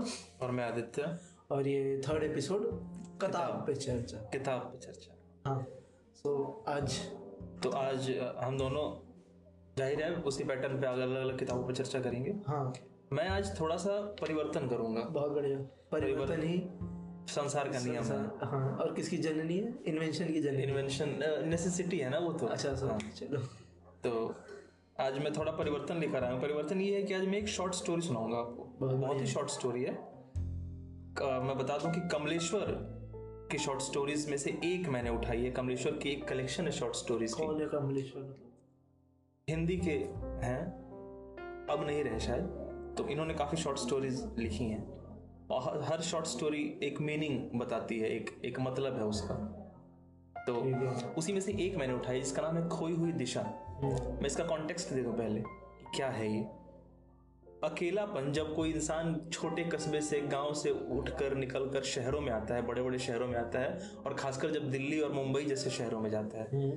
गौरव और मैं आदित्य। और ये थर्ड एपिसोड किताब पे चर्चा। किताब पे चर्चा। हाँ। सो आज तो आज हम दोनों ज़ाहिर है उसी पैटर्न पे अलग अलग किताबों पर चर्चा करेंगे। हाँ। मैं आज थोड़ा सा परिवर्तन करूँगा। बहुत बढ़िया। परिवर्तन ही संसार का नियम है। हाँ। और किसकी जननी है? इन्वेंशन की जननी इन्वेंशन नेसेसिटी है ना वो तो। अच्छा सर चलो। तो आज मैं थोड़ा परिवर्तन लेकर आया हूँ। परिवर्तन ये है कि आज मैं एक शॉर्ट स्टोरी सुनाऊँगा आपको। बहुत ही शॉर्ट स्टोरी है। मैं बता दूँ कि कमलेश्वर की शॉर्ट स्टोरीज में से एक मैंने उठाई है। कमलेश्वर की एक कलेक्शन है शॉर्ट स्टोरीज की। कौन है कमलेश्वर? हिंदी के हैं। अब नहीं रहे शायद। तो इन्होंने काफ़ी शॉर्ट स्टोरीज लिखी हैं। और हर शॉर्ट स्टोरी एक मीनिंग बताती है एक एक मतलब है उसका। तो उसी में से एक मैंने उठाई जिसका नाम है खोई हुई दिशा। मैं इसका कॉन्टेक्स्ट दे दूँ पहले क्या है ये। अकेलापन जब कोई इंसान छोटे कस्बे से गाँव से उठकर निकलकर शहरों में आता है बड़े बड़े शहरों में आता है और खासकर जब दिल्ली और मुंबई जैसे शहरों में जाता है हम्म,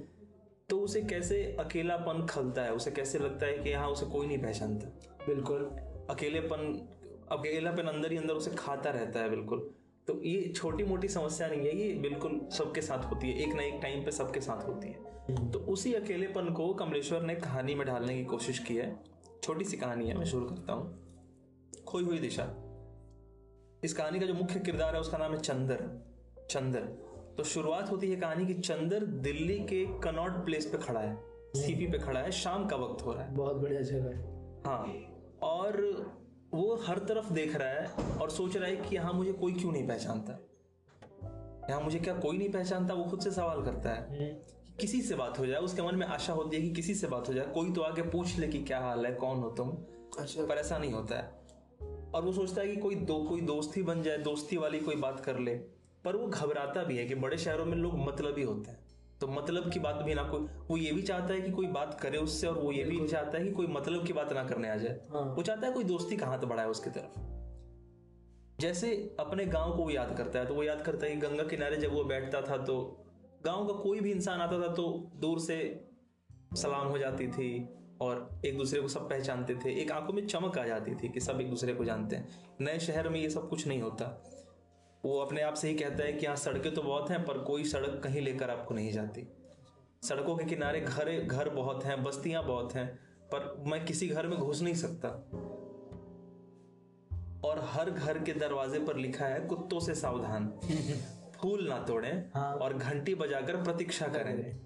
तो उसे कैसे अकेलापन खलता है? उसे कैसे लगता है कि यहाँ उसे कोई नहीं पहचानता? बिल्कुल। अकेलेपन अकेलापन अंदर ही अंदर उसे खाता रहता है बिल्कुल। तो ये छोटी मोटी समस्या नहीं है ये बिल्कुल सबके साथ होती है एक ना एक टाइम पे सबके साथ होती है। तो उसी अकेलेपन को कमलेश्वर ने कहानी में ढालने की कोशिश की है। छोटी सी कहानी है मैं शुरू करता हूँ। खोई हुई दिशा। इस कहानी का जो मुख्य किरदार है उसका नाम है चंदर। चंदर। तो शुरुआत होती है कहानी की चंदर दिल्ली के कनॉट प्लेस पे खड़ा है। सीपी पे खड़ा है शाम का वक्त हो रहा है। बहुत बढ़िया जगह है। हाँ और वो हर तरफ़ देख रहा है और सोच रहा है कि यहाँ मुझे कोई क्यों नहीं पहचानता? यहाँ मुझे क्या कोई नहीं पहचानता? वो खुद से सवाल करता है हम्म, किसी से बात हो जाए उसके मन में आशा होती है कि किसी से बात हो जाए। कोई तो आके पूछ ले कि क्या हाल है कौन हो तुम? अच्छा। पर ऐसा नहीं होता है। और वो सोचता है कि कोई दो कोई दोस्ती बन जाए दोस्ती वाली कोई बात कर ले। पर वो घबराता भी है कि बड़े शहरों में लोग मतलब ही होते हैं। तो मतलब की बात भी ना कोई वो ये भी चाहता है कि कोई बात करे उससे और वो ये भी चाहता है कि कोई मतलब की बात ना करने आ जाए। हाँ। वो चाहता है कोई दोस्ती कहाँ तो बढ़ाए उसकी तरफ़। जैसे अपने गाँव को वो याद करता है तो वो याद करता है कि गंगा किनारे जब वो बैठता था तो गाँव का कोई भी इंसान आता था तो दूर से सलाम हो जाती थी और एक दूसरे को सब पहचानते थे। एक आँखों में चमक आ जाती थी कि सब एक दूसरे को जानते हैं। नए शहर में ये सब कुछ नहीं होता। वो अपने आप से ही कहता है कि हाँ सड़कें तो बहुत हैं पर कोई सड़क कहीं लेकर आपको नहीं जाती। सड़कों के किनारे घर घर बहुत हैं बस्तियाँ बहुत हैं पर मैं किसी घर में घुस नहीं सकता। और हर घर के दरवाजे पर लिखा है कुत्तों से सावधान। फूल ना तोड़ें हाँ। और घंटी बजाकर प्रतीक्षा करें।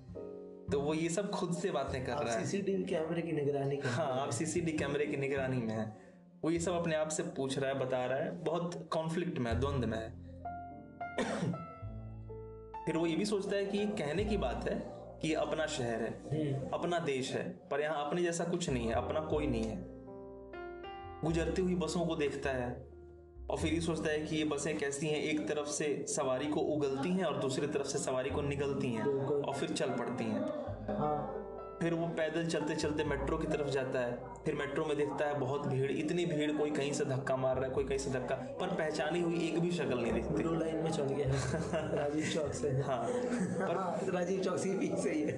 तो वो ये सब खुद से बातें कर रहा है। सीसीटीवी कैमरे की निगरानी कर हाँ आप सीसीटीवी कैमरे की निगरानी में है। वो ये सब अपने आप से पूछ रहा है बता रहा है। बहुत कॉन्फ्लिक्ट में है द्वंद में है। फिर वो ये भी सोचता है कि ये कहने की बात है कि अपना शहर है हम्म, अपना देश है पर यहाँ अपने जैसा कुछ नहीं है अपना कोई नहीं है। गुजरती हुई बसों को देखता है और फिर ये सोचता है कि ये बसें कैसी हैं एक तरफ़ से सवारी को उगलती हैं और दूसरी तरफ़ से सवारी को निगलती हैं और फिर चल पड़ती हैं। हाँ। फिर वो पैदल चलते चलते मेट्रो की तरफ़ जाता है। फिर मेट्रो में देखता है बहुत भीड़ इतनी भीड़ कोई कहीं से धक्का मार रहा है कोई कहीं से धक्का पर पहचानी हुई एक भी शक्ल नहीं दिखती। ब्लू लाइन में चल गया राजीव चौक से। हाँ पर हाँ, राजीव चौक से ही ही है।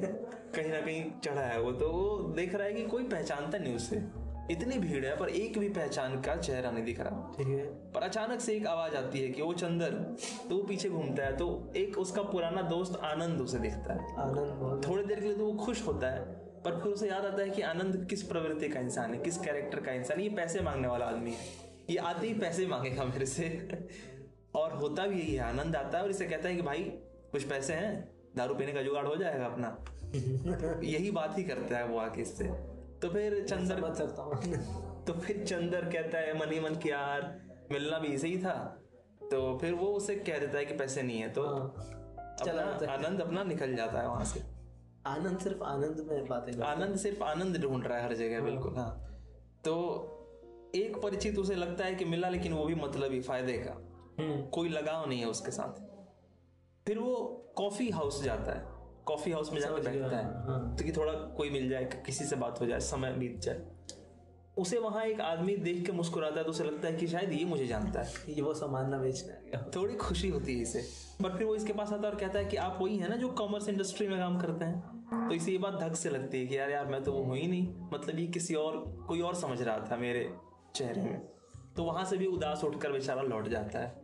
कहीं ना कहीं चढ़ा है वो तो वो देख रहा है कि कोई पहचानता नहीं उसे। इतनी भीड़ है पर एक भी पहचान का चेहरा नहीं दिख रहा। ठीक है। पर अचानक से एक आवाज़ आती है कि वो चंदर तो वो पीछे घूमता है तो एक उसका पुराना दोस्त आनंद उसे दिखता है। आनंद थोड़ी देर के लिए तो वो खुश होता है पर फिर उसे याद आता है कि आनंद किस प्रवृत्ति का इंसान है किस कैरेक्टर का इंसान ये पैसे मांगने वाला आदमी है। ये आते ही पैसे मांगेगा मेरे से। और होता भी यही है आनंद आता है और इसे कहता है कि भाई कुछ पैसे हैं? दारू पीने का जुगाड़ हो जाएगा अपना। यही बात ही करता है वो आके इससे। तो फिर चंदर सकता हूँ। तो फिर चंदर कहता है मन ही मन कि यार मिलना भी इसे ही था। तो फिर वो उसे कह देता है कि पैसे नहीं है तो चला है। आनंद अपना निकल जाता है वहाँ से। आनंद सिर्फ़ आनंद में बातें आनंद सिर्फ़ आनंद ढूंढ रहा है हर जगह बिल्कुल हाँ। तो एक परिचित उसे लगता है कि मिला लेकिन वो भी मतलब ही फ़ायदे का। हम्म, कोई लगाव नहीं है उसके साथ। फिर वो कॉफ़ी हाउस जाता है। कॉफ़ी हाउस में जाकर बैठता है हाँ। तो कि थोड़ा कोई मिल जाए किसी से बात हो जाए समय बीत जाए। उसे वहाँ एक आदमी देख के मुस्कुराता है तो उसे लगता है कि शायद ये मुझे जानता है। ये वो सामान ना बेचने आ गया थोड़ी खुशी होती है इसे। पर फिर वो इसके पास आता है और कहता है कि आप वही है ना जो कॉमर्स इंडस्ट्री में काम करते हैं। तो इसे ये बात धक से लगती है कि यार यार मैं तो वो हूँ ही नहीं। मतलब ये किसी और कोई और समझ रहा था मेरे चेहरे में। तो वहाँ से भी उदास उठकर बेचारा लौट जाता है।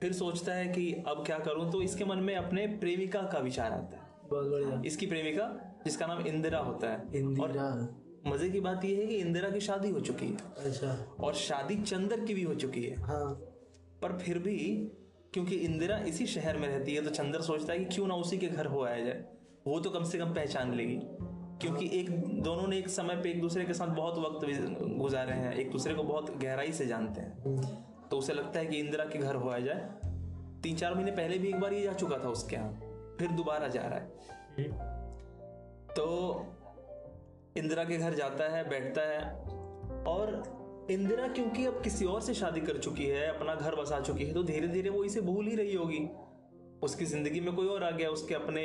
फिर सोचता है कि अब क्या करूँ? तो इसके मन में अपने प्रेमिका का विचार आता है। बहुत बढ़िया। इसकी प्रेमिका जिसका नाम इंदिरा होता है। इंदिरा। मज़े की बात यह है कि इंदिरा की शादी हो चुकी है। अच्छा। और शादी चंदर की भी हो चुकी है। हाँ। पर फिर भी क्योंकि इंदिरा इसी शहर में रहती है तो चंदर सोचता है कि क्यों ना उसी के घर हो आया जाए। वो तो कम से कम पहचान लेगी। क्योंकि एक दोनों ने एक समय पे एक दूसरे के साथ बहुत वक्त गुजारे हैं एक दूसरे को बहुत गहराई से जानते हैं। तो उसे लगता है कि इंदिरा के घर हो आया जाए। तीन चार महीने पहले भी एक बार ये जा चुका था उसके यहाँ। फिर दोबारा जा रहा है। तो इंदिरा के घर जाता है बैठता है और इंदिरा क्योंकि अब किसी और से शादी कर चुकी है अपना घर बसा चुकी है तो धीरे धीरे वो इसे भूल ही रही होगी। उसकी ज़िंदगी में कोई और आ गया उसके अपने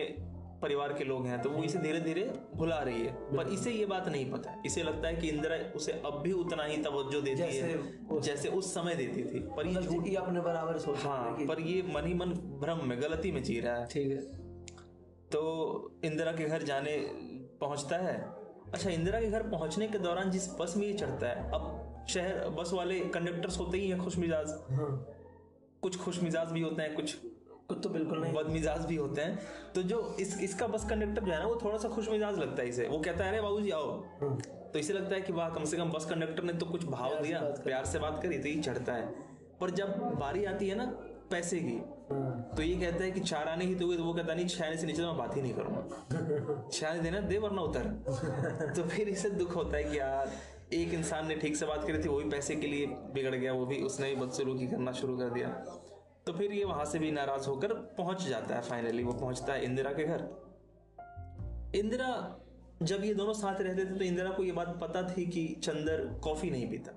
परिवार के लोग हैं तो वो इसे धीरे धीरे भुला रही है। पर इसे ये बात नहीं पता। इसे लगता है कि इंदिरा उसे अब भी उतना ही तवज्जो देती जैसे है जैसे उस समय देती थी। पर ये मतलब ये अपने बराबर सोच हाँ पर ये मन ही मन भ्रम में गलती में जी रहा है। ठीक है। तो इंदिरा के घर जाने पहुँचता है। अच्छा इंदिरा के घर पहुँचने के दौरान जिस बस में ये चढ़ता है अब शहर बस वाले कंडक्टर्स होते ही हैं खुश मिजाज। हाँ। कुछ खुश मिजाज भी होते हैं कुछ कुछ तो बिल्कुल नहीं। बदमिजाज भी होते हैं। तो जो इस इसका बस कंडक्टर जो है ना वो थोड़ा सा खुश मिजाज लगता है इसे। वो कहता है अरे बाबू जी आओ। हाँ। तो इसे लगता है कि वाह कम से कम बस कंडक्टर ने तो कुछ भाव दिया प्यार से बात करी तो ये चढ़ता है। पर जब बारी आती है ना पैसे की। तो ये कहता है कि चार आने ही दोगे तो वो कहता नहीं छह आने से नीचे तो मैं बात ही नहीं करूँगा। छह आने देना दे वरना उतर। तो फिर इसे दुख होता है कि यार एक इंसान ने ठीक से बात करी थी वो भी पैसे के लिए बिगड़ गया वो भी उसने भी बदसलूकी करना शुरू कर दिया। तो फिर ये वहाँ से भी नाराज़ होकर पहुँच जाता है फाइनली वो पहुँचता है इंदिरा के घर। इंदिरा जब ये दोनों साथ रहते थे तो इंदिरा को ये बात पता थी कि चंदर कॉफ़ी नहीं पीता।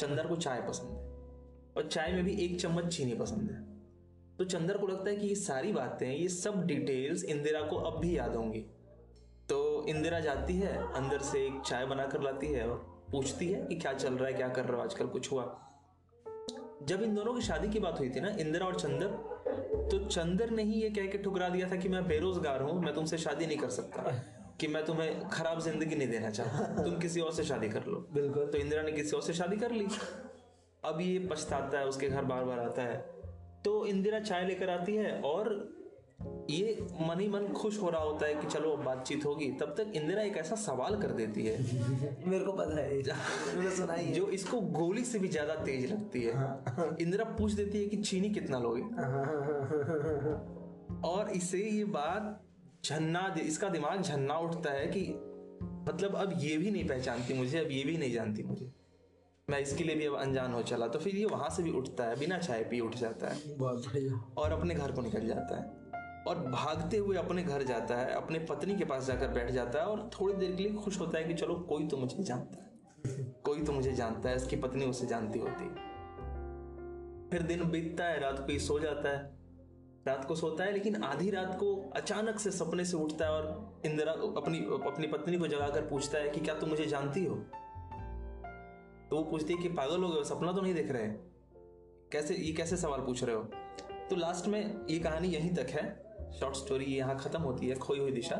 चंदर को चाय पसंद है। और चाय में भी एक चम्मच चीनी पसंद है। तो चंदर को लगता है कि ये सारी बातें ये सब डिटेल्स इंदिरा को अब भी याद होंगी। तो इंदिरा जाती है अंदर से एक चाय बना कर लाती है और पूछती है कि क्या चल रहा है क्या कर रहा हो आजकल कुछ हुआ? जब इन दोनों की शादी की बात हुई थी ना इंदिरा और चंदर तो चंदर ने ही ये कह के ठुकरा दिया था कि मैं बेरोजगार हूँ मैं तुमसे शादी नहीं कर सकता कि मैं तुम्हें खराब ज़िंदगी नहीं देना चाहता तुम किसी और से शादी कर लो। बिल्कुल। तो इंदिरा ने किसी और से शादी कर ली। अब ये पछताता है उसके घर बार बार आता है। तो इंदिरा चाय लेकर आती है और ये मन ही मन खुश हो रहा होता है कि चलो बातचीत होगी। तब तक इंदिरा एक ऐसा सवाल कर देती है। मेरे को पता है सुना ही जो इसको गोली से भी ज़्यादा तेज लगती है। इंदिरा पूछ देती है कि चीनी कितना लोगे? और इसे ये बात झन्ना इसका दिमाग झन्ना उठता है कि मतलब अब ये भी नहीं पहचानती मुझे अब ये भी नहीं जानती मुझे। मैं इसके लिए भी अब अनजान हो चला तो फिर ये वहाँ से भी उठता है बिना चाय पी उठ जाता है। बहुत बढ़िया। और अपने घर को निकल जाता है। और भागते हुए अपने घर जाता है अपने पत्नी के पास जाकर बैठ जाता है और थोड़ी देर के लिए खुश होता है कि चलो कोई तो मुझे जानता है। कोई तो मुझे जानता है इसकी पत्नी उसे जानती होती। है फिर दिन बीतता है रात को ये सो जाता है। रात को सोता है लेकिन आधी रात को अचानक से सपने से उठता है और इंदिरा अपनी अपनी पत्नी को जगाकर पूछता है कि क्या तुम मुझे जानती हो? तो वो पूछती है कि पागल हो गए सपना तो नहीं देख रहे कैसे ये कैसे सवाल पूछ रहे हो? तो लास्ट में ये कहानी यहीं तक है। शॉर्ट स्टोरी यहाँ खत्म होती है खोई हुई दिशा।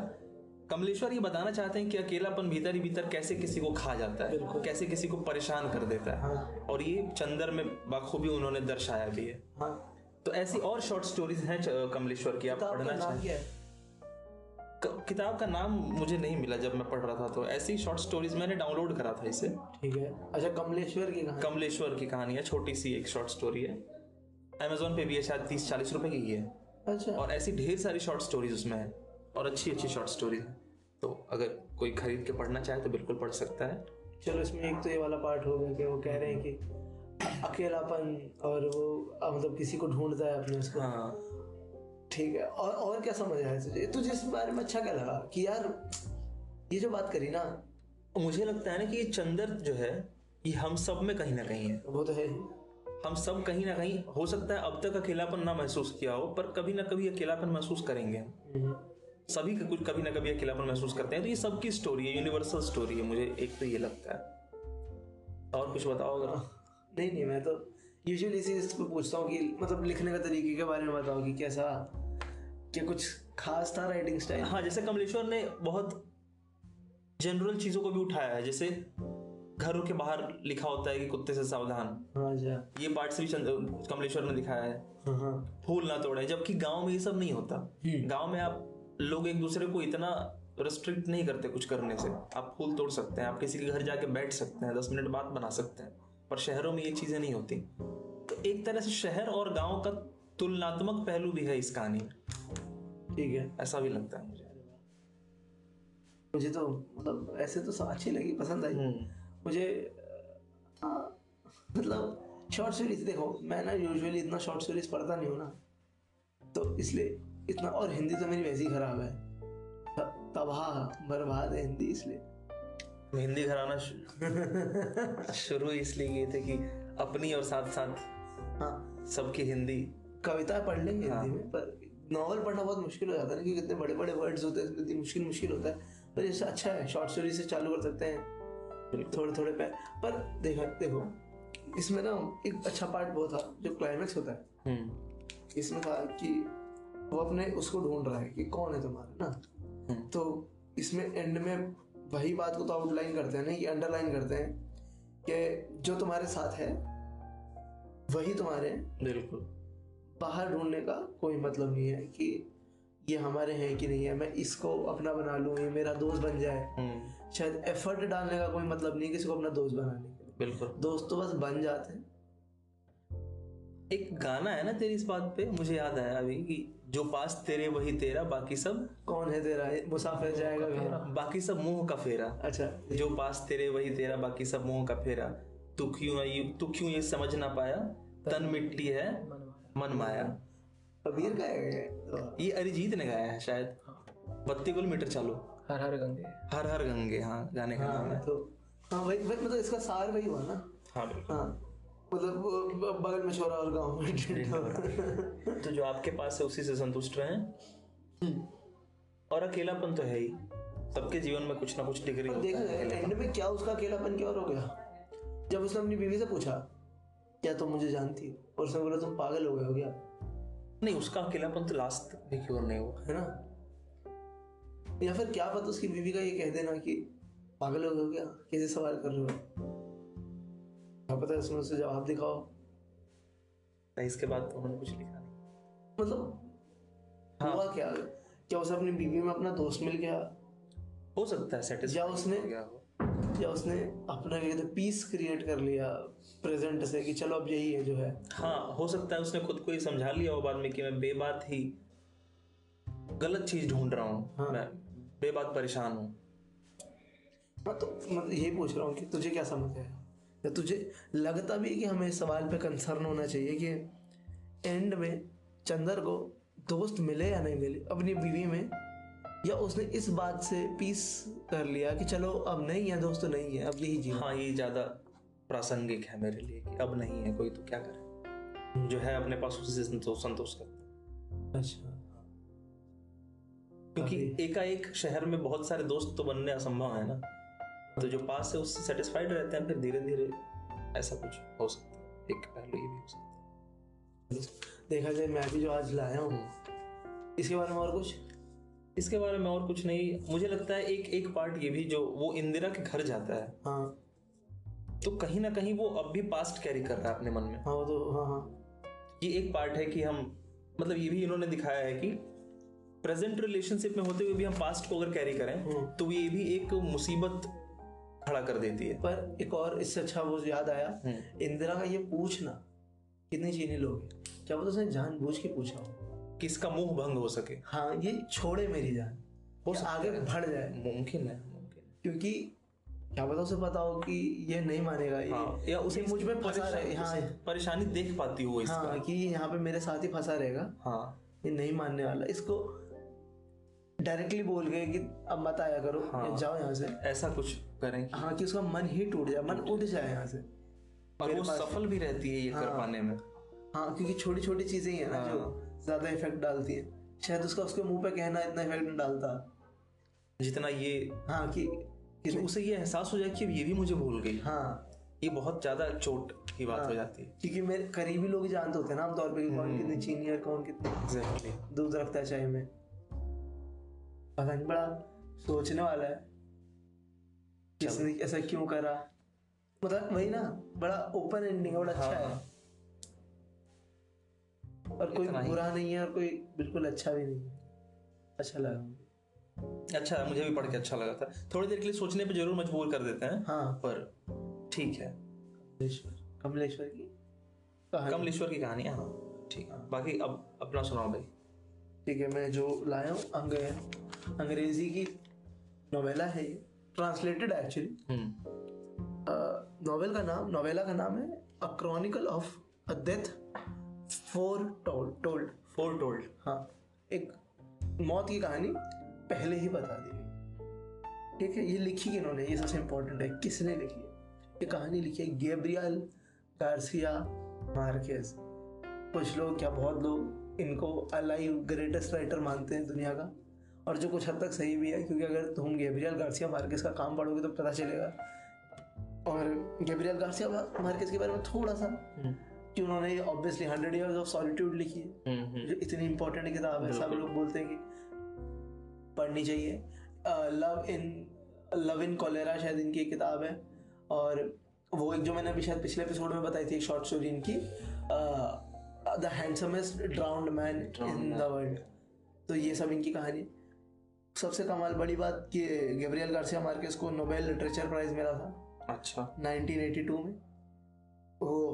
कमलेश्वर ये बताना चाहते हैं कि अकेलापन भीतर ही भीतर कैसे किसी को खा जाता है कैसे किसी को परेशान कर देता है। हाँ। और ये चंदर में बाखूबी उन्होंने दर्शाया भी है। हाँ। तो ऐसी और शॉर्ट स्टोरीज हैं कमलेश्वर की आप पढ़ना नाम चाहें। क्या क- किताब का नाम मुझे नहीं मिला जब मैं पढ़ रहा था तो ऐसी शॉर्ट स्टोरीज मैंने डाउनलोड करा था इसे। ठीक है। अच्छा कमलेश्वर की कहानी। कमलेश्वर की कहानी है छोटी सी एक शॉर्ट स्टोरी है। अमेजोन पे भी है शायद तीस चालीस रुपए की ही है। अच्छा। और ऐसी ढेर सारी शॉर्ट स्टोरीज उसमें है और अच्छी अच्छी शॉर्ट स्टोरीज है। तो अगर कोई खरीद के पढ़ना चाहे तो बिल्कुल पढ़ सकता है। चलो इसमें एक तो ये वाला पार्ट हो गया कि वो कह रहे हैं कि अकेलापन और वो मतलब किसी को ढूंढता है अपने उसको। हाँ। ठीक है और और क्या समझ आया तुझे तुझे इस बारे में अच्छा क्या लगा कि यार ये जो बात करी ना मुझे लगता है ना कि ये चंदर जो है ये हम सब में कहीं ना कहीं है। वो तो है। हम सब कहीं ना कहीं हो सकता है अब तक अकेलापन ना महसूस किया हो पर कभी ना कभी अकेलापन महसूस करेंगे सभी का कुछ कभी ना कभी अकेलापन महसूस करते हैं तो ये सबकी स्टोरी है यूनिवर्सल स्टोरी है मुझे एक तो ये लगता है। और कुछ बताओ अगर? नहीं नहीं मैं तो यूजुअली इसी इसको पूछता हूँ कि मतलब लिखने का तरीके के बारे में बताओ कि कैसा क्या कुछ खास था राइटिंग स्टाइल हाँ जैसे कमलेश्वर ने बहुत जनरल चीज़ों को भी उठाया है जैसे घरों के बाहर लिखा होता है कि कुत्ते से सावधान। हाँ अच्छा। ये पार्ट से भी कमलेश्वर ने दिखाया है। हाँ हाँ। फूल ना तोड़े जबकि गाँव में ये सब नहीं होता। गाँव में आप लोग एक दूसरे को इतना रिस्ट्रिक्ट नहीं करते कुछ करने से। आप फूल तोड़ सकते हैं आप किसी के घर जाके बैठ सकते हैं दस मिनट बात बना सकते हैं पर शहरों में ये चीज़ें नहीं होती। तो एक तरह से शहर और गाँव का तुलनात्मक पहलू भी है इस कहानी में। ठीक है ऐसा भी लगता है मुझे। मुझे तो मतलब ऐसे तो अच्छी लगी पसंद आई। मुझे अ, मतलब शॉर्ट सीरीज़ देखो मैं ना यूजुअली इतना शॉर्ट सीरीज़ पढ़ता नहीं हूँ ना तो इसलिए इतना और हिंदी तो मेरी वैसे ही खराब है। तबाह बर्बाद है हिंदी इसलिए। हिंदी घराना शु- शुरू इसलिए किए थे कि अपनी और साथ साथ हाँ। सबकी हिंदी। कविता पढ़ लेंगे हाँ। हिंदी में पर नॉवल पढ़ना बहुत मुश्किल हो जाता है ना क्योंकि इतने बड़े बड़े वर्ड्स होते हैं इसमें इतनी मुश्किल मुश्किल होता है। पर इससे अच्छा है शॉर्ट स्टोरी से चालू कर सकते हैं। थोड़े थोड़े पे। पर देखो देखो इसमें ना एक अच्छा पार्ट वो था जो क्लाइमेक्स होता है। हम्म। इसमें था कि वो अपने उसको ढूंढ रहा है कि कौन है तुम्हारा ना? हम्म। तो इसमें एंड में वही बात को तो आउटलाइन करते हैं ना कि अंडरलाइन करते हैं कि जो तुम्हारे साथ है वही तुम्हारे बिल्कुल। बाहर ढूँढने का कोई मतलब नहीं है कि ये हमारे हैं कि नहीं है। मैं इसको अपना बना लूँ ये मेरा दोस्त बन जाए। हम्म। शायद एफर्ट डालने का कोई मतलब नहीं है किसी को अपना दोस्त बनाने के बिल्कुल। दोस्त तो बस बन जाते हैं। एक गाना है ना तेरी इस बात पे? मुझे याद आया अभी कि जो पास तेरे वही तेरा बाकी सब कौन है तेरा? मुसाफिर जाएगा मेरा बाकी सब मुँह का फेरा। अच्छा। जो पास तेरे वही तेरा बाकी सब मुँह का फेरा। तू क्यों तू क्यों ये समझ ना पाया? तन मिट्टी है। मन माया कबीर का है ये? अरिजीत ने गाया है शायद। बत्ती किलोमीटर चालू। हर हर गंगे। हर हर गंगे हाँ गाने का नाम है। तो हाँ वही वही मतलब इसका सार वही हुआ ना? हाँ हाँ मतलब बगल में छोरा और गाँव में तो जो आपके पास है उसी से संतुष्ट रहे और अकेलापन तो है ही। सबके जीवन में कुछ ना कुछ डिग्री देखा है। एंड में क्या उसका अकेलापन क्यों हो गया? जब उसने अपनी बीवी से पूछा क्या तुम मुझे जानती हो? और उसने बोला तुम पागल हो गए हो क्या? नहीं उसका अकेलापन तो लास्ट तक भी क्योर नहीं हुआ। है ना? या फिर क्या पता उसकी बीवी का ये कह देना कि पागल हो गए हो क्या? कैसे सवाल कर रहे हो? क्या पता इसमें उससे जवाब दिखाओ। नहीं इसके बाद तो उन्होंने कुछ लिखा नहीं। मतलब हाँ। हुआ क्या? क्या उसे अपनी बीवी में अपना दोस्त मिल गया? हो सकता है या सेटिस्फाई उसने गया हो। या उसने अपना क्या कहते पीस क्रिएट कर लिया प्रेजेंट से कि चलो अब यही है जो है। हाँ हो सकता है उसने खुद को ये समझा लिया हो बाद में कि मैं बेबात ही गलत चीज़ ढूंढ रहा हूँ। हाँ। मैं बेबात परेशान हूँ। हाँ तो मतलब यही पूछ रहा हूँ कि तुझे क्या समझ आया या तुझे लगता भी है कि हमें इस सवाल पे कंसर्न होना चाहिए कि एंड में चंदर को दोस्त मिले या नहीं मिले? अपनी बीवी में या उसने इस बात से पीस कर लिया कि चलो अब नहीं है दोस्त नहीं है अब यही जीवन हाँ ये ज़्यादा प्रासंगिक है मेरे लिए कि अब नहीं है कोई तो क्या करे? जो है अपने पास उसी से संतोष संतोष करता अच्छा। क्योंकि। एकाएक शहर में बहुत सारे दोस्त तो बनने असंभव है ना। तो जो पास है उससे सेटिस्फाइड रहते हैं फिर धीरे धीरे ऐसा कुछ हो सकता है। एक पहलू ये भी हो सकता है। देखा जाए मैं भी जो आज लाया हूँ। इसके बारे में और कुछ? इसके बारे में और कुछ नहीं। मुझे लगता है एक एक पार्ट ये भी जो वो इंदिरा के घर जाता है। हाँ। तो कहीं ना कहीं वो अब भी पास्ट कैरी कर रहा है अपने मन में। हाँ तो हाँ हाँ। ये एक पार्ट है कि हम मतलब ये भी इन्होंने दिखाया है कि प्रेजेंट रिलेशनशिप में होते हुए भी हम पास्ट को अगर कैरी करें हम्म। तो ये भी एक मुसीबत खड़ा कर देती है। पर एक और इससे अच्छा वो याद आया हम्म। इंदिरा का ये पूछना कितनी चीनी लोग? क्या पता उसने जानबूझ के पूछा हो। कि इसका मुँह भंग हो सके। हाँ ये छोड़े मेरी जान। हो आगे बढ़ जाए। मुमकिन है मुमकिन क्योंकि क्या पता उसे पता हो कि ये नहीं मानेगा ये हाँ, या उसे मुझमें फंसा रहे हाँ। परेशानी देख पाती हो इसका। हाँ कि यहाँ पे मेरे साथ ही फंसा रहेगा। हाँ। ये नहीं मानने वाला। इसको डायरेक्टली बोल गए कि अब मत आया करो हाँ। जाओ यहाँ से। ऐसा कुछ करें कि- हाँ कि उसका मन ही टूट जाए मन उठ जाए यहाँ से। और वो सफल भी रहती है ये कर हाँ। पाने में। हाँ क्योंकि छोटी छोटी चीज़ें ही है ना जो हाँ। ज़्यादा इफ़ेक्ट डालती है। शायद उसका उसके मुँह पे कहना इतना इफ़ेक्ट नहीं डालता। जितना ये हाँ कि कि उसे ये एहसास हो जाए कि अब ये भी मुझे भूल गई। हाँ। ये बहुत ज़्यादा चोट की बात हाँ, हो जाती है। क्योंकि मेरे करीबी लोग जानते होते हैं ना आमतौर पे कि कौन कितनी चीनी और कौन कितनी दूध रखता है चाय में। पता नहीं बड़ा सोचने वाला है। किसने ऐसा क्यों करा? मतलब वही ना बड़ा ओपन एंडिंग है बड़ा अच्छा हाँ। और कोई बुरा नहीं है और कोई बिल्कुल अच्छा भी नहीं है। अच्छा लगा। अच्छा मुझे भी पढ़ के अच्छा लगा था। थोड़ी देर के लिए सोचने पे ज़रूर मजबूर कर देते हैं। हाँ। पर ठीक है। कमलेश्वर। कमलेश्वर की कमलेश्वर की कहानी हाँ। ठीक है। बाकी अब अपना सुनाओ भाई। ठीक है मैं जो लाया हूँ अंग अंग्रेज़ी की नोवेला है ये। ट्रांसलेटेड एक्चुअली हम्म। नॉवेल का नाम नोवेला का नाम है a chronicle of a death foretold told. Foretold. हाँ एक मौत की कहानी पहले ही बता दी गई। ठीक है ये लिखी किन्होंने? ये सबसे इम्पोर्टेंट है किसने लिखी है? ये कहानी लिखी है गेब्रियल गार्सिया मार्केज कुछ लोग क्या बहुत लोग इनको अलाइव ग्रेटेस्ट राइटर मानते हैं दुनिया का। और जो कुछ हद तक सही भी है क्योंकि अगर तुम गेब्रियल गार्सिया मार्केज का काम पढ़ोगे तो पता चलेगा। और गेब्रियल गार्सिया मार्केज के बारे में थोड़ा सा कि उन्होंने obviously hundred years of solitude लिखी है हम्म जो इतनी इंपॉर्टेंट किताब है सब लोग बोलते हैं कि पढ़नी चाहिए। Love in love in cholera शायद इनकी एक किताब है और वो एक जो मैंने अभी शायद पिछले एपिसोड में बताई थी एक शॉर्ट स्टोरी इनकी the handsomest drowned man in the world तो ये सब इनकी कहानी। सबसे कमाल बड़ी बात कि गेब्रियल गार्सिया मार्केस को नोबेल लिटरेचर प्राइज मिला था। अच्छा। 1982 में। वो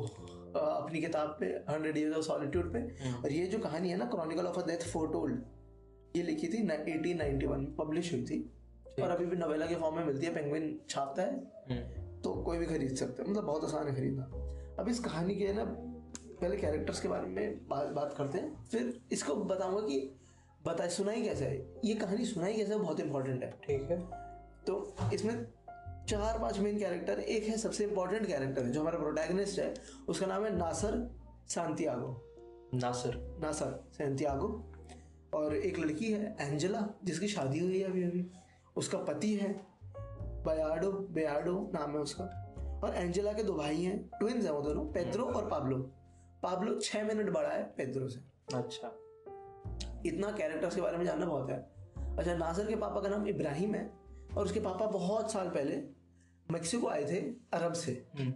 अपनी किताब पे हंड्रेड ईयर्स ऑफ़ सॉलिट्यूड पे। और ये जो कहानी है ना chronicle of a death foretold ये लिखी थी एटीन नाइनटी वन में पब्लिश हुई थी। और अभी भी नवेला के फॉर्म में मिलती है पेंगुइन छापता है। हम्म। तो कोई भी खरीद सकता है मतलब बहुत आसान है खरीदना। अब इस कहानी के ना पहले कैरेक्टर्स के बारे में बात बात करते हैं। फिर इसको बताऊँगा कि बताए सुनाई कैसे है। ये कहानी सुनाई कैसे है बहुत इंपॉर्टेंट है। ठीक है। तो इसमें चार पाँच मेन कैरेक्टर एक है सबसे इंपॉर्टेंट कैरेक्टर है जो हमारा प्रोटैगनिस्ट है उसका नाम है नासर सांतियागो। नासिर। नासर सैंतियागो। और एक लड़की है एंजेला जिसकी शादी हुई है अभी अभी। उसका पति है बयाडो बेयाडो नाम है उसका। और एंजेला के दो भाई हैं ट्विंस हैं वो दोनों पेद्रो और पाब्लो। पाब्लो छः मिनट बड़ा है पेद्रो से। अच्छा। इतना कैरेक्टर्स के बारे में जानना बहुत है। अच्छा नासर के पापा का नाम इब्राहिम है और उसके पापा बहुत साल पहले मेक्सिको आए थे अरब से। हम्म।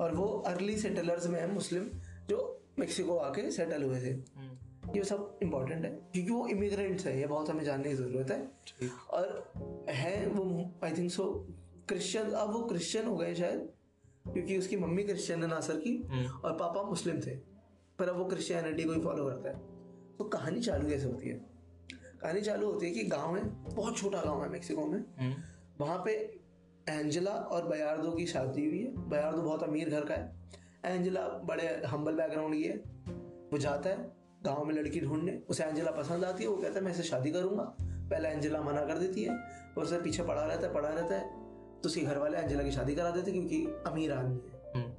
और वो अर्ली सेटलर्स में है मुस्लिम जो मेक्सिको आके सेटल हुए थे। हम्म। ये सब इम्पोर्टेंट है क्योंकि वो इमिग्रेंट्स है ये बहुत हमें जानने की ज़रूरत है। और है वो आई थिंक सो क्रिश्चियन अब वो क्रिश्चियन हो गए शायद क्योंकि उसकी मम्मी क्रिश्चियन है नासर की हम्म। और पापा मुस्लिम थे पर अब वो क्रिश्चियनिटी को ही फॉलो करता है। तो कहानी चालू कैसे होती है? कहानी चालू होती है कि गाँव है बहुत छोटा गाँव है मेक्सिको में। वहाँ पे एंजेला और बयार्दो की शादी हुई है। बयार्दो बहुत अमीर घर का है। एंजेला बड़े हम्बल बैकग्राउंड की है। वो जाता है गाँव में लड़की ढूँढने। उसे एंजेला पसंद आती है। वो कहता है मैं इसे शादी करूँगा। पहले एंजेला मना कर देती है। और उसे पीछे पड़ा रहता है पड़ा रहता है। तो उसके घर वाले एंजेला की शादी करा देते हैं क्योंकि अमीर आदमी है। हम्म।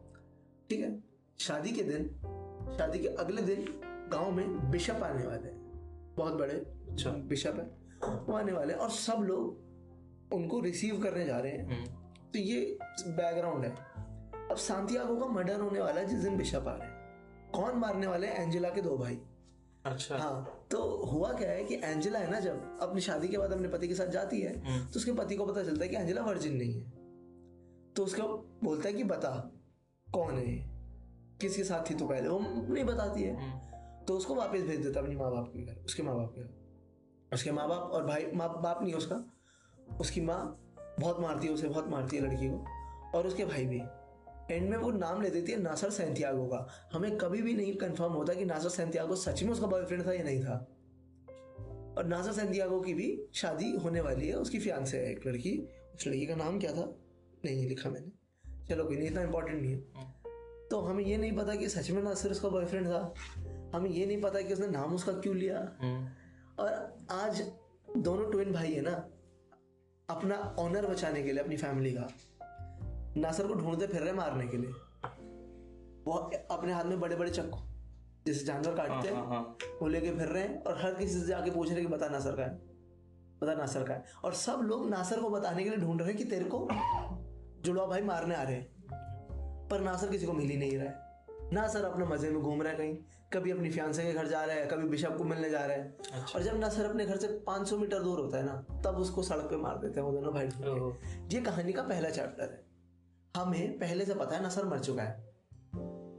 ठीक है? शादी के दिन शादी के अगले दिन गाँव में बिशप आने वाले हैं। बहुत बड़े अच्छा। बिशप है। वो आने वाले और सब लोग उनको रिसीव करने जा रहे हैं। हम्म। तो ये बैकग्राउंड है। अब सांतियागो का मर्डर होने वाला है जिस दिन बिशप आ रहे हैं। कौन मारने वाले हैं? एंजेला के दो भाई। अच्छा। हाँ तो हुआ क्या है कि एंजेला है ना जब अपनी शादी के बाद अपने पति के साथ जाती है हम्म। तो उसके पति को पता चलता है कि एंजेला वर्जिन नहीं है। तो उसका बोलता है कि बता कौन है किसके साथ थी तू पहले? वो नहीं बताती है। हम्म। तो उसको वापस भेज देता अपने माँ बाप के घर उसके माँ बाप के घर। उसके माँ बाप और भाई माँ बाप नहीं है उसका। उसकी माँ बहुत मारती है उसे बहुत मारती है लड़की को और उसके भाई भी। एंड में वो नाम ले देती है नासर सैंतियागो का। हमें कभी भी नहीं कंफर्म होता कि नासर सैंतियागो सच में उसका बॉयफ्रेंड था या नहीं था। और नासर सैंतियागो की भी शादी होने वाली है उसकी फियांसे है एक लड़की। उस लड़की का नाम क्या था? नहीं लिखा मैंने। चलो कोई नहीं इतना इंपॉर्टेंट नहीं है। तो हमें ये नहीं पता कि सच में नासिर उसका बॉयफ्रेंड था। हमें ये नहीं पता कि उसने नाम उसका क्यों लिया। हम्म। और आज दोनों ट्विन भाई है ना अपना ऑनर बचाने के लिए अपनी फैमिली का। नासर को ढूंढते फिर रहे मारने के लिए। वो अपने हाथ में बड़े बड़े चक्कू जैसे जानवर काटते हाँ हैं हाँ। वो लेके फिर रहे हैं और हर किसी से जाके पूछ रहे हैं कि बता नासर का है। बता नासर का है। और सब लोग नासर को बताने के लिए ढूंढ रहे हैं कि तेरे को जुड़वा भाई मारने आ रहे हैं। पर नासर किसी को मिल ही नहीं रहा है। नासर अपने मज़े में घूम रहा है कहीं कभी अपनी फियांसे के घर जा रहा है कभी बिशप को मिलने जा रहा है। अच्छा। और जब नासर अपने घर से 500 मीटर दूर होता है ना तब उसको सड़क पे मार देते हैं वो दोनों भाई ये कहानी का पहला चैप्टर है। हमें पहले से पता है नसर मर चुका है।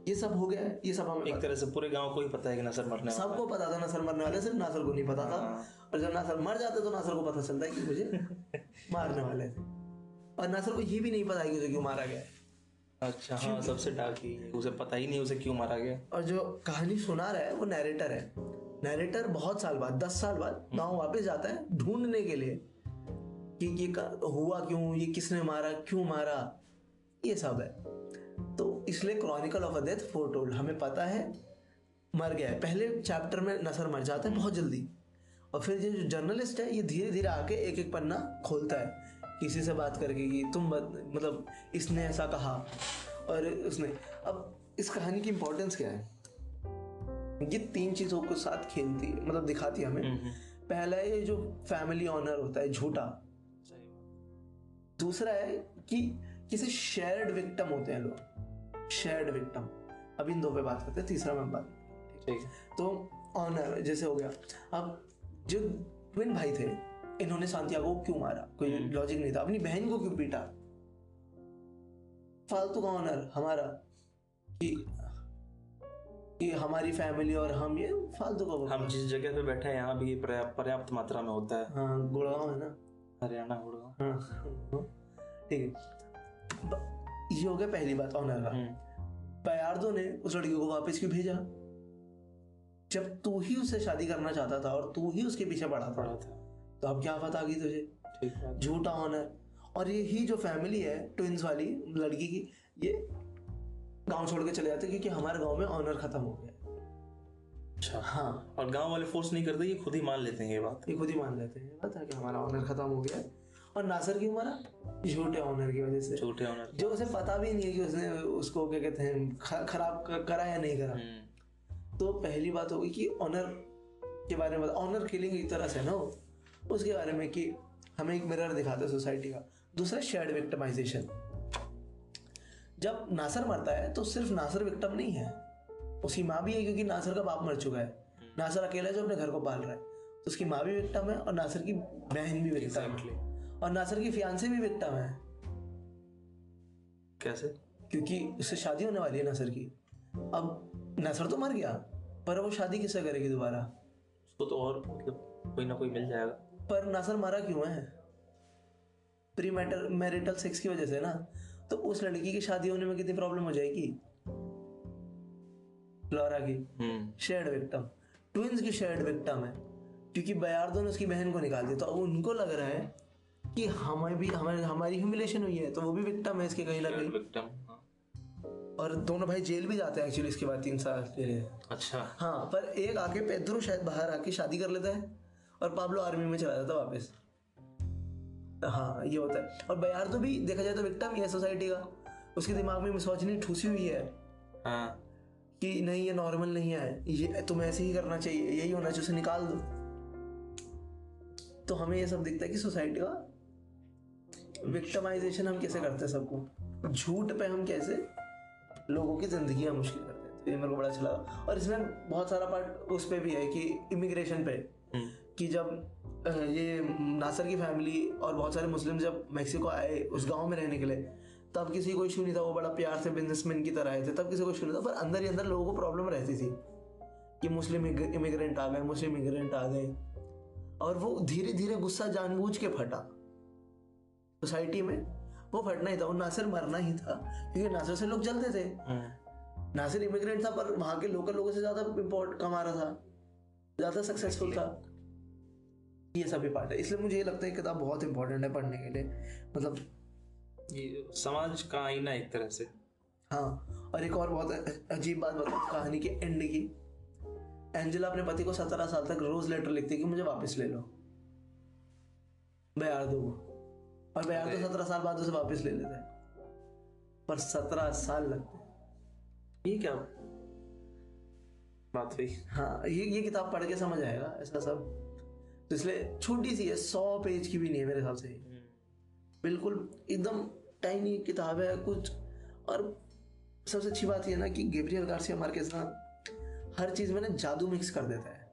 ये सब हो गया है ये सब हमें एक तरह से पूरे गाँव को ही पता है कि नसर मरने वाला सबको पता था नसर मरने वाले सिर्फ़ नासर को नहीं पता था। हाँ। और जब नासर मर जाते तो नासर को पता चलता है कि मुझे मारने वाले थे। और नासर को ये भी नहीं पता है कि उसे क्यों मारा गया अच्छा हाँ सबसे डार्क ही है उसे पता ही नहीं उसे क्यों मारा गया? और जो कहानी सुना रहा है वो नैरेटर है। नैरेटर बहुत साल बाद दस साल बाद गाँव वापस जाता है ढूँढने के लिए कि ये क- हुआ क्यों ये किसने मारा क्यों मारा ये सब है। तो इसलिए chronicle of a death foretold हमें पता है मर गया है। पहले चैप्टर में नसर मर जाता है बहुत जल्दी। और फिर ये जो जर्नलिस्ट है ये धीरे धीरे आके एक एक पन्ना खोलता है। किसी से बात करके कि तुम बत- मतलब इसने ऐसा कहा और उसने अब इस कहानी की इम्पोर्टेंस क्या है? ये तीन चीज़ों के साथ खेलती है मतलब दिखाती है हमें। पहला है ये जो फैमिली ऑनर होता है झूठा। दूसरा है कि किसी शेयर्ड विक्टम होते हैं लोग। शेयर्ड विक्टम अब इन दो पे बात करते हैं तीसरा मैं बात ठीक है। तो ऑनर जैसे हो गया। अब जो ट्विन भाई थे इन्होंने सांतियागो को क्यों मारा? कोई लॉजिक नहीं था। अपनी बहन को क्यों पीटा? फालतू का ऑनर हमारा कि कि हमारी फैमिली और हम ये फालतू का हम जिस जगह पे बैठे हैं यहाँ भी पर्याप्त मात्रा में होता है। हाँ गुड़गांव है ना? हरियाणा गुड़गांव। हाँ ठीक है। ये हो गया पहली बात ऑनर का। हम्म, बयार्दो ने उस लड़की को वापस क्यों भेजा? जब तू ही उससे शादी करना चाहता था और तू ही उसके पीछे पड़ा पढ़ा था। तो अब क्या पता गई तुझे? झूठा ऑनर और ये ही जो फैमिली है ट्विंस वाली लड़की की ये गाँव छोड़ के चले जाते क्योंकि हमारे गाँव में ऑनर खत्म हो गया अच्छा। हाँ। और गाँव वाले फोर्स नहीं करते ये खुद ही मान लेते हैं ये बात। ये खुद ही मान लेते हैं। पता है कि हमारा ऑनर खत्म हो गया और नासर क्यों मरा झूठे ऑनर की वजह से। झूठे ऑनर जो उसे पता भी नहीं है कि उसने उसको क्या कहते हैं खराब करा या नहीं करा। हम्म, तो पहली बात होगी कि ऑनर के बारे में ऑनर किलिंग एक तरह से ना उसके बारे में कि हमें एक मिरर दिखाता है सोसाइटी का। दूसरा शेयर्ड विक्टिमाइजेशन जब नासर मरता है तो सिर्फ़ नासर विक्टिम नहीं है। उसकी माँ भी है क्योंकि नासर का बाप मर चुका है। नासर अकेला है जो अपने घर को पाल रहा है। तो उसकी माँ भी विक्टिम है और नासर की बहन भी विक्टिम Exactly. है और नासर की फियांसे भी विक्टिम है। कैसे? क्योंकि उससे शादी होने वाली है नासर की। अब नासर तो मर गया पर वो शादी किससे करेगी दोबारा? उसको तो और मतलब कोई ना कोई मिल जाएगा। पर नासर मारा क्यों है? प्री मैरिटल सेक्स की वजह से ना? तो उस लड़की की शादी होने में कितनी प्रॉब्लम हो जाएगी? लॉरा की हम्म। शेयर्ड विक्टम ट्विंस की शेयर्ड विक्टम है। क्योंकि बयार्दो ने उसकी बहन को निकाल दिया। तो अब उनको लग रहा है कि हमें भी हमारी हमारी ह्यूमिलेशन हुई है। तो वो भी विक्टम है इसके कहीं ना कहीं। विक्टिम और दोनों भाई जेल भी जाते हैं एक्चुअली इसके बाद तीन साल के लिए। अच्छा। हाँ पर एक आके पेद्रो शायद बाहर आके शादी कर लेता है। और पाब्लो आर्मी में चला जाता वापस। हाँ ये होता है। और बयार तो भी देखा जाए तो विक्टम ही है सोसाइटी का। उसके दिमाग में मिसोचनी ठूसी हुई है। हाँ। कि नहीं ये नॉर्मल नहीं है। ये तुम ऐसे ही करना चाहिए यही होना चाहिए उसे निकाल दो। तो हमें ये सब दिखता है कि सोसाइटी का विक्टमाइजेशन हम कैसे करते हैं सबको? झूठ पे हम कैसे लोगों की ज़िंदगी मुश्किल करते हैं? तो ये मेरे को बड़ा अच्छा लगा। और इसमें बहुत सारा पार्ट उस पे भी है कि इमिग्रेशन पे। हम्म, कि जब ये नासर की फैमिली और बहुत सारे मुस्लिम जब मेक्सिको आए उस गाँव में रहने के लिए तब किसी को इशू नहीं था वो बड़ा प्यार से बिजनेसमैन की तरह आए थे तब किसी को इशू नहीं था पर अंदर ही अंदर लोगों को प्रॉब्लम रहती थी कि मुस्लिम इमिग्रेंट आ गए मुस्लिम इमिग्रेंट आ गए। और वो धीरे धीरे गुस्सा जानबूझ के फटा। सोसाइटी में वो फटना ही था और नासिर मरना ही था क्योंकि नासिर से लोग जलते थे। हम्म, नासिर इमिग्रेंट था पर वहाँ के लोकल लोगों से ज़्यादा इम्पोर्ट कमा रहा था ज़्यादा सक्सेसफुल था। ये सभी पार्ट है। इसलिए मुझे ये लगता है किताब बहुत इंपॉर्टेंट है पढ़ने के लिए। मतलब ये समाज का आईना एक तरह से। हाँ और एक और बहुत अजीब बात बताऊँ कहानी के एंड की। एंजेला अपने पति को सत्रह साल तक रोज लेटर लिखती है कि मुझे वापस ले लो। बयार दो और बयार तो सत्रह साल बाद उसे वापस ले लेता है। पर सत्रह साल लगते हैं। ये क्या बात हुई? हाँ ये ये किताब पढ़ के समझ आएगा ऐसा सब। तो इसलिए छोटी सी है सौ पेज की भी नहीं है मेरे हिसाब से। हम्म, बिल्कुल एकदम टाइनी किताब है कुछ और सबसे अच्छी बात यह ना कि गेब्रियल गार्सिया मार्केस ना हर चीज़ में ना जादू मिक्स कर देता है।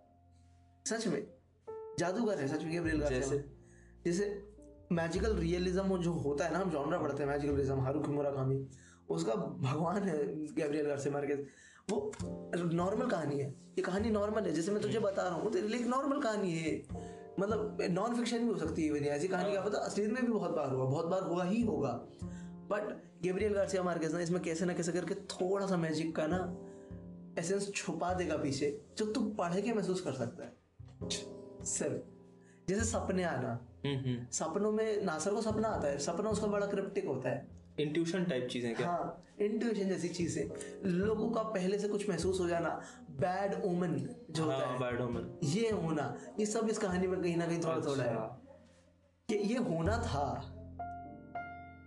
सच में जादूगर है सच में गेब्रियल गार्सिया जैसे? जैसे मैजिकल रियलिज्म जो होता है ना हम जॉनरा पढ़ते हैं मैजिकल रियलिज्म हारुकी मुराकामी उसका भगवान है गैब्रियल गार्सिया मार्केज वो नॉर्मल कहानी है। ये कहानी नॉर्मल है जैसे मैं तुझे बता रहा हूँ एक नॉर्मल कहानी है मतलब नॉन फिक्शन भी हो सकती है ऐसी कहानी क्या पता असलियत में भी बहुत बार हुआ बहुत बार हुआ ही होगा। बट गैब्रियल गार्सिया मार्केज ना इसमें कैसे ना कैसे करके थोड़ा सा मैजिक का ना एसेंस छुपा देगा पीछे जो तू पढ़ के महसूस कर सकता है। सिर्फ़। जैसे सपने आना। हम्म सपनों में नासर को सपना आता है सपना उसका बड़ा क्रिप्टिक होता है। इंट्यूशन टाइप चीज़ें क्या? हाँ इंट्यूशन जैसी चीज़ें। लोगों का पहले से कुछ महसूस हो जाना बैड ओमन जो होता हाँ है। बैड वुमन ये होना ये सब इस कहानी में कहीं ना कहीं थोड़ा थोड़ा है। कि ये होना था।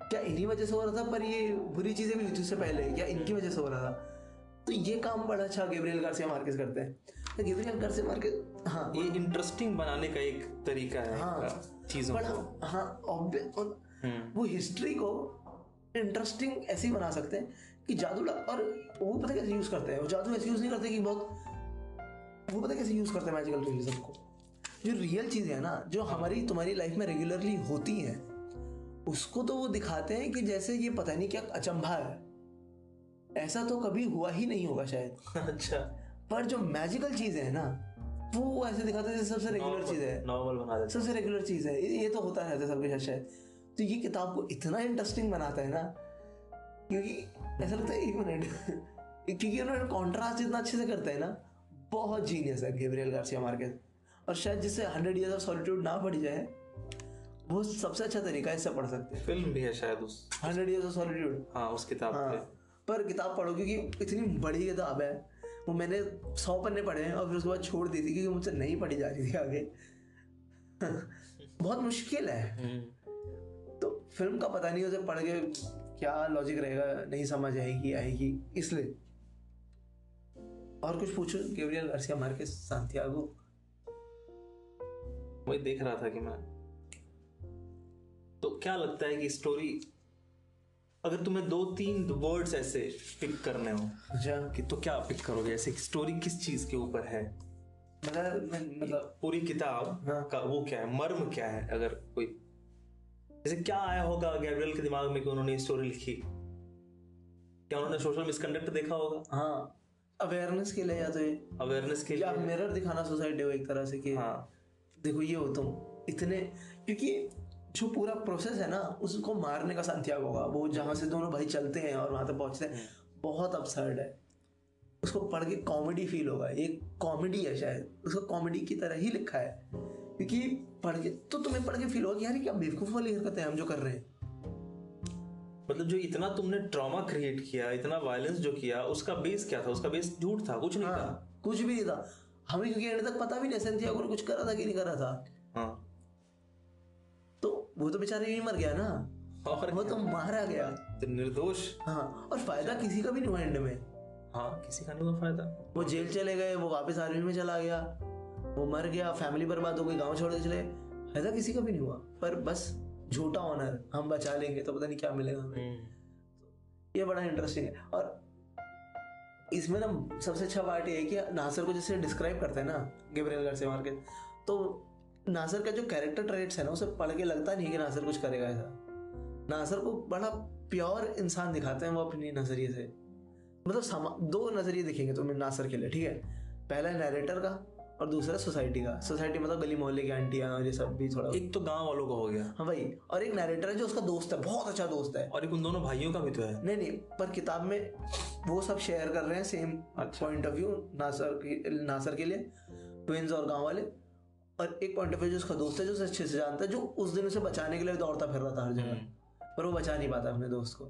क्या इन्हीं वजह से हो रहा था पर ये बुरी चीज़ें भी हुई थी उससे पहले क्या इनकी वजह से हो रहा था? तो ये काम बड़ा अच्छा गेब्रियल गार्सिया मार्केस करते हैं। तो गेब्रियल गार्सिया मार्केस हाँ ये इंटरेस्टिंग बनाने का एक तरीका है हाँ। चीज़ों बड़ा को। हाँ और हम्म। वो हिस्ट्री को इंटरेस्टिंग ऐसे ही बना सकते हैं कि जादू लग- और वो पता कैसे यूज़ करते हैं? वो जादू ऐसे यूज़ नहीं करते कि बहुत वो पता कैसे यूज़ करते हैं मैजिकल रियलिज्म को? जो रियल चीज़ें है ना जो हमारी तुम्हारी लाइफ में रेगुलरली होती हैं उसको तो वो दिखाते हैं कि जैसे ये पता नहीं क्या अचंभा है। ऐसा तो कभी हुआ ही नहीं होगा शायद। अच्छा। पर जो मैजिकल चीज़ें है ना वो ऐसे दिखाते हैं जैसे सबसे रेगुलर चीज़ है। नॉर्मल बना देते सबसे रेगुलर चीज़ है। ये ये तो होता रहता है सबके साथ शायद। तो ये किताब को इतना इंटरेस्टिंग बनाता है ना क्योंकि ऐसा लगता है एक मिनट क्योंकि उन्होंने कॉन्ट्रास्ट इतना अच्छे से करता है ना बहुत जीनियस है गेब्रियल गार्सिया मार्केस और शायद जिससे हंड्रेड ईयर्स ऑफ़ सॉलिट्यूड ना पढ़ी जाए वो सबसे अच्छा तरीका है इससे पढ़ सकते हैं। फ़िल्म भी है शायद उस हंड्रेड ईयर्स ऑफ़ सॉलिट्यूड हाँ उस किताब हाँ पे पर किताब पढ़ो क्योंकि इतनी बड़ी किताब है वो मैंने सौ पन्ने पढ़े हैं और फिर उसके बाद छोड़ दी थी क्योंकि मुझसे नहीं पढ़ी जा रही थी आगे। बहुत मुश्किल है। हम्म, फ़िल्म का पता नहीं उसे पढ़ के क्या लॉजिक रहेगा नहीं समझ आएगी आएगी। इसलिए और कुछ पूछो गेब्रियल गार्सिया मार्केस सांतियागो वही देख रहा था कि मैं। तो क्या लगता है कि स्टोरी अगर तुम्हें दो तीन वर्ड्स ऐसे पिक करने हो अच्छा। कि तो क्या पिक करोगे? ऐसे स्टोरी किस चीज़ के ऊपर है? मतलब मतलब पूरी किताब हाँ। का वो क्या है? मर्म क्या है? अगर कोई जैसे क्या आया होगा गैब्रियल के दिमाग में कि उन्होंने स्टोरी लिखी? क्या उन्होंने सोशल मिसकंडक्ट देखा होगा? हाँ अवेयरनेस के लिए या तो ये अवेयरनेस के लिए। मिरर दिखाना सोसाइटी को एक तरह से कि हाँ। देखो ये हो तुम इतने क्योंकि जो पूरा प्रोसेस है ना उसको मारने का संत्याग होगा। वो जहाँ से दोनों भाई चलते हैं और वहाँ तक पहुँचते हैं बहुत अपसर्ड है। उसको पढ़ के कॉमेडी फील होगा। ये कॉमेडी है शायद। उसको कॉमेडी की तरह ही लिखा है। क्योंकि पढ़ के तो तुम्हें पढ़ के फील होगा यार क्या बेवकूफ़ वाली हरकत है हम जो कर रहे हैं। मतलब जो इतना तुमने ट्रॉमा क्रिएट किया इतना वायलेंस जो किया उसका बेस क्या था? उसका बेस झूठ था कुछ नहीं था? हाँ कुछ भी नहीं था। हमें क्योंकि एंड तक पता भी नहीं संत्यागो ने कुछ करा था कि नहीं करा था? हाँ। तो वो तो बेचारा यही मर गया ना? और वो तो मारा गया। तो निर्दोष। हाँ और फ़ायदा किसी का भी नहीं हुआ एंड में। हाँ किसी का नहीं हुआ फ़ायदा। वो जेल चले गए वो वापस आर्मी में चला गया। वो मर गया फैमिली बर्बाद हो गई गाँव छोड़ के चले ऐसा किसी का भी नहीं हुआ। पर बस झूठा ऑनर हम बचा लेंगे तो पता नहीं क्या मिलेगा हमें। हम्म, ये बड़ा इंटरेस्टिंग है। और इसमें ना सबसे अच्छा पार्ट ये है कि नासर को जैसे डिस्क्राइब करते हैं ना गेब्रियल गार्सिया मार्केस तो नासर का जो कैरेक्टर ट्रेट्स है ना उसे पढ़ के लगता नहीं कि नासर कुछ करेगा ऐसा। नासर को बड़ा प्योर इंसान दिखाते हैं वो अपनी नज़रिए से। मतलब दो नज़रिए दिखेंगे तुम्हें नासर के लिए ठीक है? पहला है नरेटर का और दूसरा सोसाइटी का। सोसाइटी मतलब गली मोहल्ले की आंटियाँ और ये सब भी थोड़ा एक तो गाँव वालों का हो गया। हाँ भाई और एक नरेटर है जो उसका दोस्त है बहुत अच्छा दोस्त है। और एक उन दोनों भाइयों का भी तो है। नहीं नहीं पर किताब में वो सब शेयर कर रहे हैं सेम अच्छा। पॉइंट ऑफ़ व्यू नासर की नासर के लिए ट्विंस और गाँव वाले। और एक पॉइंट ऑफ़ व्यू जो उसका दोस्त है जो उसे अच्छे से जानता है जो उस दिन उसे बचाने के लिए दौड़ता फिर रहा था हर जगह। पर वो बचा नहीं पाता अपने दोस्त को।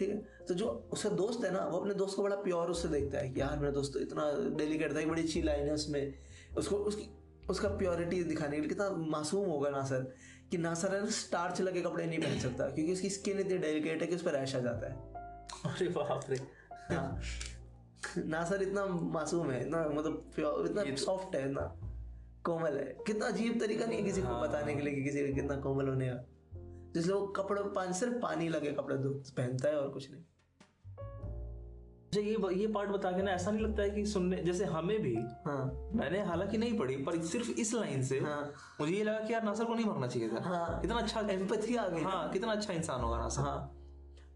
ठीक है? तो जो उसका दोस्त है ना वो अपने दोस्त को बड़ा प्योर उससे देखता है कि यार मेरा दोस्त तो इतना डेलिकेट था कि बड़ी अच्छी लाइन है उसमें। उसको उसकी उसका प्योरिटी दिखाने के लिए कितना मासूम होगा नासर कि नासर है ना स्टार्च लगे कपड़े नहीं पहन सकता क्योंकि उसकी स्किन इतनी डेलिकेट है कि उस पर रैश आ जाता है। अरे बाप रे। हाँ। नासर इतना मासूम है इतना मतलब इतना सॉफ्ट है इतना कोमल है। कितना अजीब तरीका नहीं है किसी को बताने के लिए कि किसी का कितना कोमल होने का। जिसलिए वो कपड़े पानी सिर्फ़ पानी लगे कपड़े धो पहनता है और कुछ नहीं। मुझे ये ये पार्ट बता के ना ऐसा नहीं लगता है कि सुनने जैसे हमें भी हाँ। मैंने हालाँकि नहीं पढ़ी पर सिर्फ़ इस लाइन से हाँ। मुझे ये लगा कि यार नासर को नहीं मरना चाहिए था। हाँ। कितना अच्छा एम्पथी आ गई हाँ। कितना अच्छा इंसान होगा नासर। हाँ।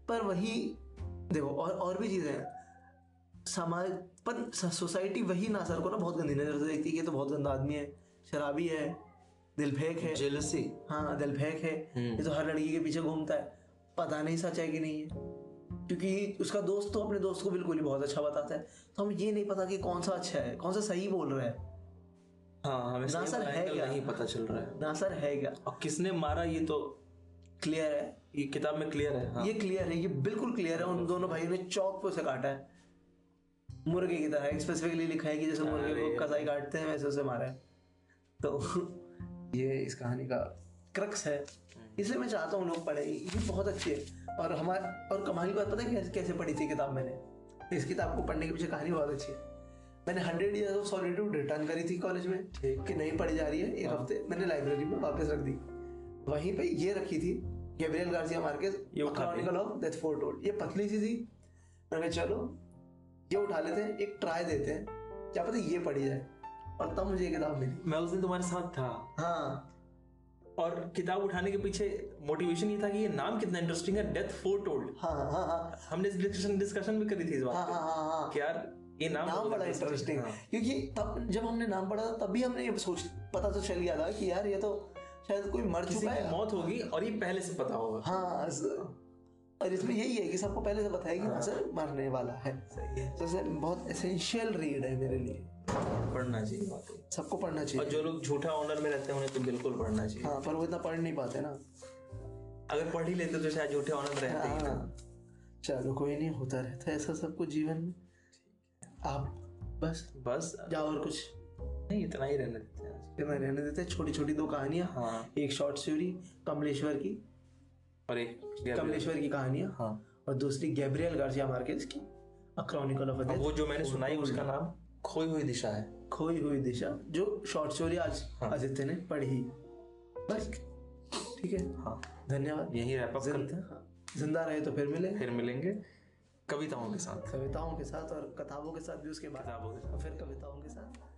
पर वही देखो और और भी चीज़ें समाज पर सोसाइटी वही नासर को ना बहुत गंदी नज़र से देखती है ये तो बहुत गंदा आदमी है शराबी है दिल फेंक है। जेलसी हाँ दिल फेंक है। ये तो हर लड़की के पीछे घूमता है। पता नहीं सच है कि नहीं है। क्योंकि उसका दोस्त तो अपने दोस्त को बिल्कुल ही बहुत अच्छा बताता है। तो हमें ये नहीं पता कि कौन सा अच्छा है कौन सा सही बोल रहा है। हाँ हमें नासर है क्या? नहीं पता चल रहा है। नासर है क्या? और किसने मारा ये तो क्लियर है? ये किताब में क्लियर है हाँ। ये क्लियर है ये बिल्कुल क्लियर है उन दोनों भाइयों ने चौक पे उसे काटा है। मुर्गे की तरह स्पेसिफिकली लिखा है कि जैसे मुर्गे को कसाई काटते हैं वैसे उसे मारा है। तो ये इस कहानी का क्रक्स है। इसलिए मैं चाहता हूँ लोग पढ़े ये बहुत अच्छी है। और हमारे और कमाल की बात पता है कैसे कैसे पढ़ी थी किताब मैंने? इस किताब को पढ़ने के पीछे कहानी बहुत अच्छी है। मैंने hundred years of solitude return करी थी कॉलेज में। कि नहीं पढ़ी जा रही है एक हफ़्ते मैंने लाइब्रेरी में वापस रख दी। वहीं पे ये रखी थी गैब्रियल गार्सिया मार्केस ये उठा ली। क्रॉनिकल ऑफ़ डेथ फोरटोल्ड ये पतली सी थी। मैंने कहा चलो ये उठा लेते हैं एक ट्राई देते हैं क्या पता ये पढ़ी जाए। और तब मुझे ये किताब मिली। मैं उस दिन तुम्हारे साथ था। हाँ। और किताब उठाने के पीछे मोटिवेशन ये था कि ये नाम कितना इंटरेस्टिंग है डेथ फोर टोल्ड हाँ हाँ हाँ। हमने डिस्कशन डिस्कशन भी करी थी इस हाँ बात हाँ हाँ हाँ। पे कि यार ये नाम नाम बड़ा इंटरेस्टिंग है। हाँ। क्योंकि तब जब हमने नाम पढ़ा था तभी हमने ये सोच पता तो चल गया था कि यार ये तो शायद कोई मर चुका है। मौत होगी और ये पहले से पता होगा। हाँ और इसमें यही है कि सबको पहले से बताया कि नासर मरने वाला है। सही है। जैसे बहुत एसेंशियल रीड है मेरे लिए। पढ़ना चाहिए बात। सबको पढ़ना चाहिए। और जो लोग झूठा ऑनर में रहते हैं उन्हें तो बिल्कुल पढ़ना चाहिए। हाँ पर वो इतना पढ़ नहीं पाते ना। अगर पढ़ ही लेते तो शायद झूठे ऑनर रहते ही हाँ। चलो कोई नहीं होता रहता है ऐसा सब कुछ जीवन में। आप बस बस। जाओ और कुछ। नहीं इतना ही रहने देते हैं इतना रहने देते छोटी छोटी दो कहानियाँ। हाँ। एक शॉर्ट स्टोरी कमलेश्वर की। और एक कमलेश्वर की कहानियाँ। हाँ। और दूसरी गैब्रियल गार्सिया मार्केज की अ क्रॉनिकल ऑफ़ वो जो मैंने सुनाई उसका नाम? खोई हुई दिशा है। खोई हुई दिशा जो शॉर्ट स्टोरी आज हाँ। आदित्य ने पढ़ी। बस। ठीक है। हाँ। धन्यवाद। यही रैप अप करते हैं। ज़िंदा रहे तो फिर मिले फिर मिलेंगे। कविताओं के साथ। कविताओं के साथ और किताबों के साथ भी उसके बाद। किताबों के साथ। फिर कविताओं के साथ।